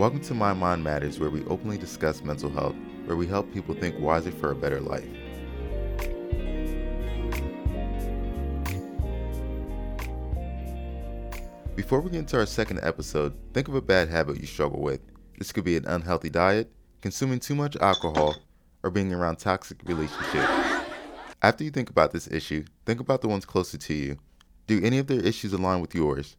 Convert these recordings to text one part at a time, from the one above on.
Welcome to My Mind Matters, where we openly discuss mental health, where we help people think wiser for a better life. Before we get into our second episode, think of a bad habit you struggle with. This could be an unhealthy diet, consuming too much alcohol, or being around toxic relationships. After you think about this issue, think about the ones closer to you. Do any of their issues align with yours?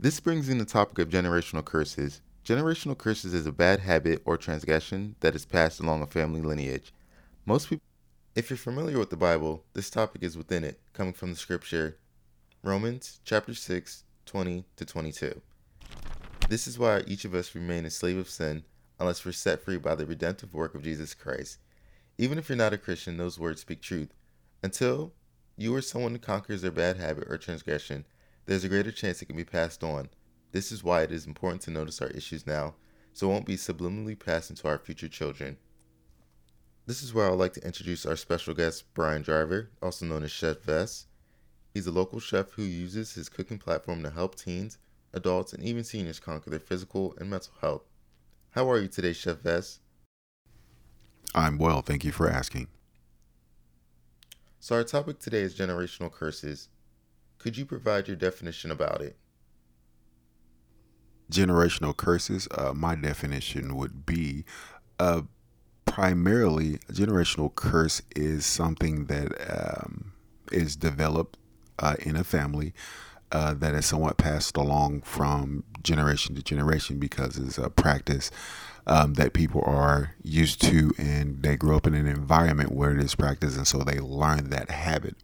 This brings in the topic of generational curses. Generational curses is a bad habit or transgression that is passed along a family lineage. Most people, if you're familiar with the Bible, this topic is within it, coming from the scripture Romans chapter 6, 20 to 22. This is why each of us remain a slave of sin unless we're set free by the redemptive work of Jesus Christ. Even if you're not a Christian, those words speak truth. Until you or someone conquers their bad habit or transgression, there's a greater chance it can be passed on. This is why it is important to notice our issues now, so it won't be subliminally passed into our future children. This is where I would like to introduce our special guest, Brian Driver, also known as Chef Vess. He's a local chef who uses his cooking platform to help teens, adults, and even seniors conquer their physical and mental health. How are you today, Chef Vess? I'm well, thank you for asking. So, our topic today is generational curses. Could you provide your definition about it? Generational curses, uh, my definition would be uh, primarily a generational curse is something that um, is developed uh, in a family uh, that is somewhat passed along from generation to generation because it's a practice um, that people are used to and they grow up in an environment where it is practiced and so they learn that habit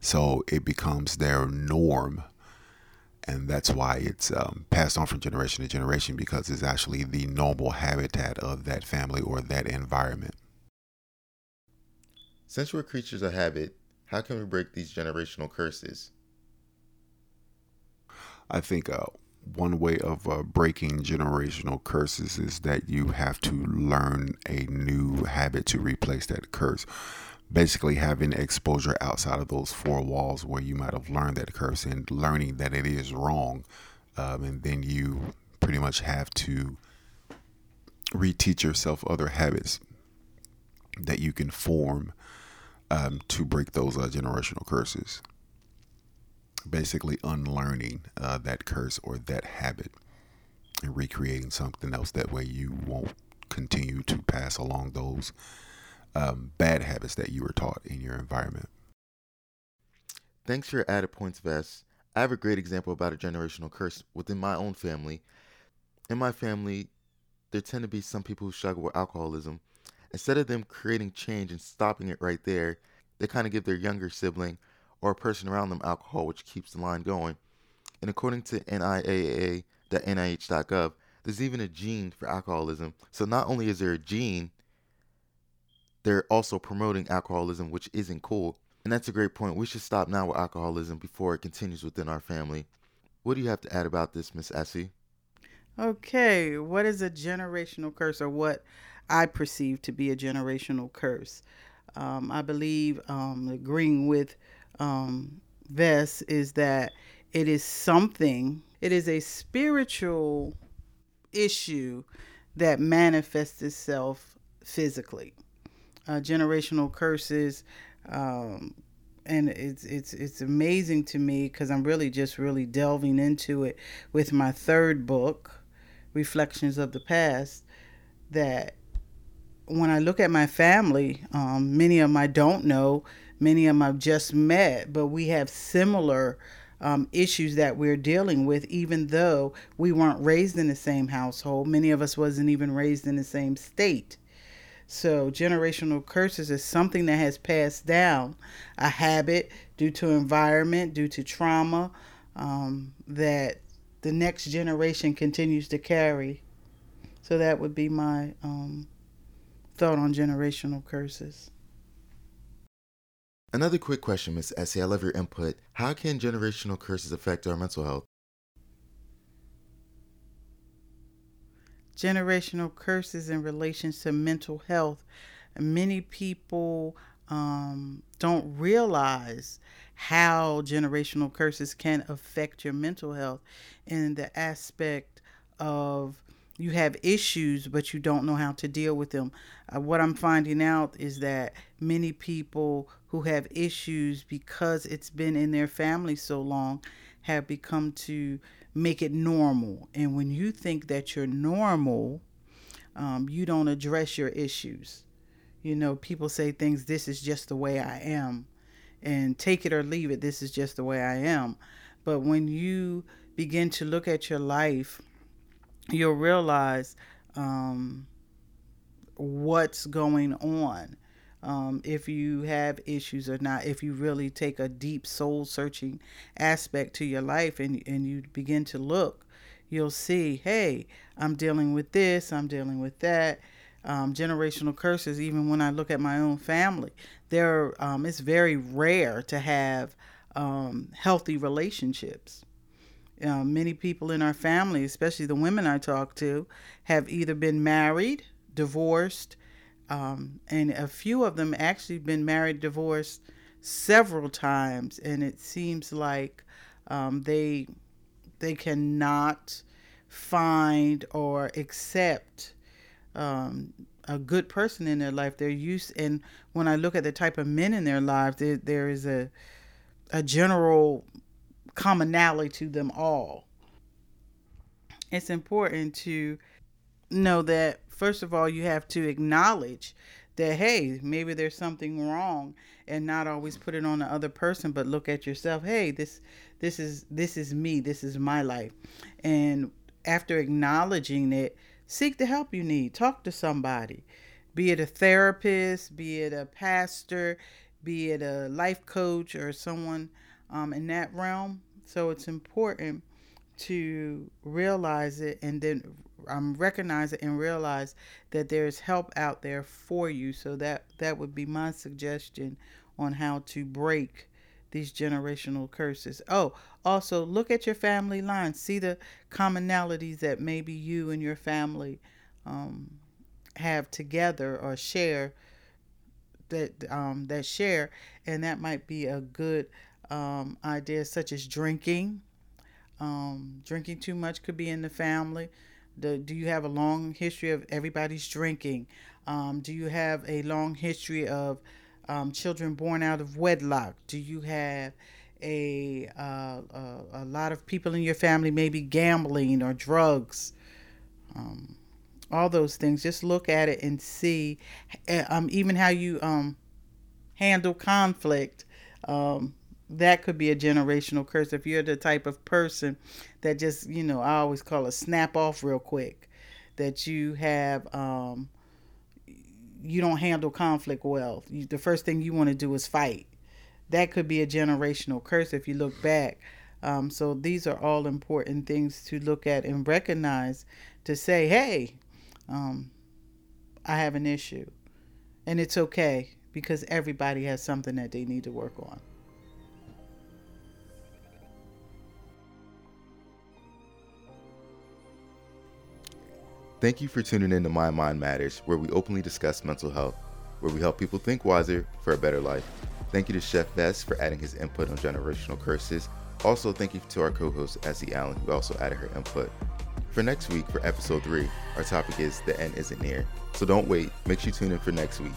so it becomes their norm. And that's why it's um, passed on from generation to generation because it's actually the normal habitat of that family or that environment. Since we're creatures of habit, how can we break these generational curses? I think uh, one way of uh, breaking generational curses is that you have to learn a new habit to replace that curse basically having exposure outside of those four walls where you might have learned that curse and learning that it is wrong. Um, and then you pretty much have to reteach yourself other habits that you can form um, to break those uh, generational curses. Basically, unlearning uh, that curse or that habit and recreating something else. That way, you won't continue to pass along those um, bad habits that you were taught in your environment. Thanks for your added points, Vess. I have a great example about a generational curse within my own family. In my family, there tend to be some people who struggle with alcoholism. Instead of them creating change and stopping it right there, they kind of give their younger sibling or a person around them alcohol, which keeps the line going. And according to NIAAA.nih.gov, there's even a gene for alcoholism. So not only is there a gene, they're also promoting alcoholism, which isn't cool. And that's a great point. We should stop now with alcoholism before it continues within our family. What do you have to add about this, Miss Essie? Okay, what is a generational curse, or what I perceive to be a generational curse? Um, I believe um, agreeing with um, Vess is that it is something, it is a spiritual issue that manifests itself physically uh, generational curses. Um, and it's it's it's amazing to me because I'm really just really delving into it with my third book, Reflections of the Past. That when I look at my family, um, many of them I don't know, many of them I've just met, but we have similar um, issues that we're dealing with, even though we weren't raised in the same household. Many of us wasn't even raised in the same state. So, generational curses is something that has passed down, a habit due to environment, due to trauma, um, that the next generation continues to carry. So, that would be my um, thought on generational curses. Another quick question, Miss Essie. I love your input. How can generational curses affect our mental health? Generational curses in relation to mental health. Many people um, don't realize how generational curses can affect your mental health in the aspect of you have issues, but you don't know how to deal with them. Uh, what I'm finding out is that many people who have issues because it's been in their family so long have become to make it normal. And when you think that you're normal, um, you don't address your issues. You know, people say things, this is just the way I am. And take it or leave it, this is just the way I am. But when you begin to look at your life, you'll realize um, what's going on. Um, if you have issues or not, if you really take a deep soul searching aspect to your life and, and you begin to look, you'll see, hey, I'm dealing with this, I'm dealing with that. Um, generational curses, even when I look at my own family, there um, it's very rare to have um, healthy relationships. Uh, many people in our family, especially the women I talk to, have either been married, divorced, um, and a few of them actually been married, divorced several times, and it seems like um, they they cannot find or accept um, a good person in their life. They're used, and when I look at the type of men in their lives, there, there is a a general commonality to them all. It's important to know that first of all, you have to acknowledge that hey, maybe there's something wrong and not always put it on the other person, but look at yourself. Hey, this this is this is me. This is my life. And after acknowledging it, seek the help you need. Talk to somebody. Be it a therapist, be it a pastor, be it a life coach or someone um, in that realm. So it's important to realize it and then um, recognize it and realize that there's help out there for you. So that that would be my suggestion on how to break these generational curses. Oh, also look at your family line. See the commonalities that maybe you and your family um, have together or share that um, that share, and that might be a good um, idea, such as drinking. Um, drinking too much could be in the family. Do you have a long history of everybody's drinking? Um, do you have a long history of um, children born out of wedlock? Do you have a, uh, a, a lot of people in your family maybe gambling or drugs? Um, all those things. Just look at it and see, eh, um, even how you um, handle conflict. Um, that could be a generational curse. If you're the type of person that just you know i always call it snap off real quick that you have um you don't handle conflict well. You, the first thing you want to do is fight. That could be a generational curse if you look back. Um, so these are all important things to look at and recognize to say hey um, i have an issue. And it's okay because everybody has something that they need to work on Thank you for tuning in to My Mind Matters, where we openly discuss mental health, where we help people think wiser for a better life. Thank you to Chef Vess for adding his input on generational curses. Also, thank you to our co host, Essie Allen, who also added her input. For next week, for episode 3, our topic is The End Isn't Near. So don't wait, make sure you tune in for next week.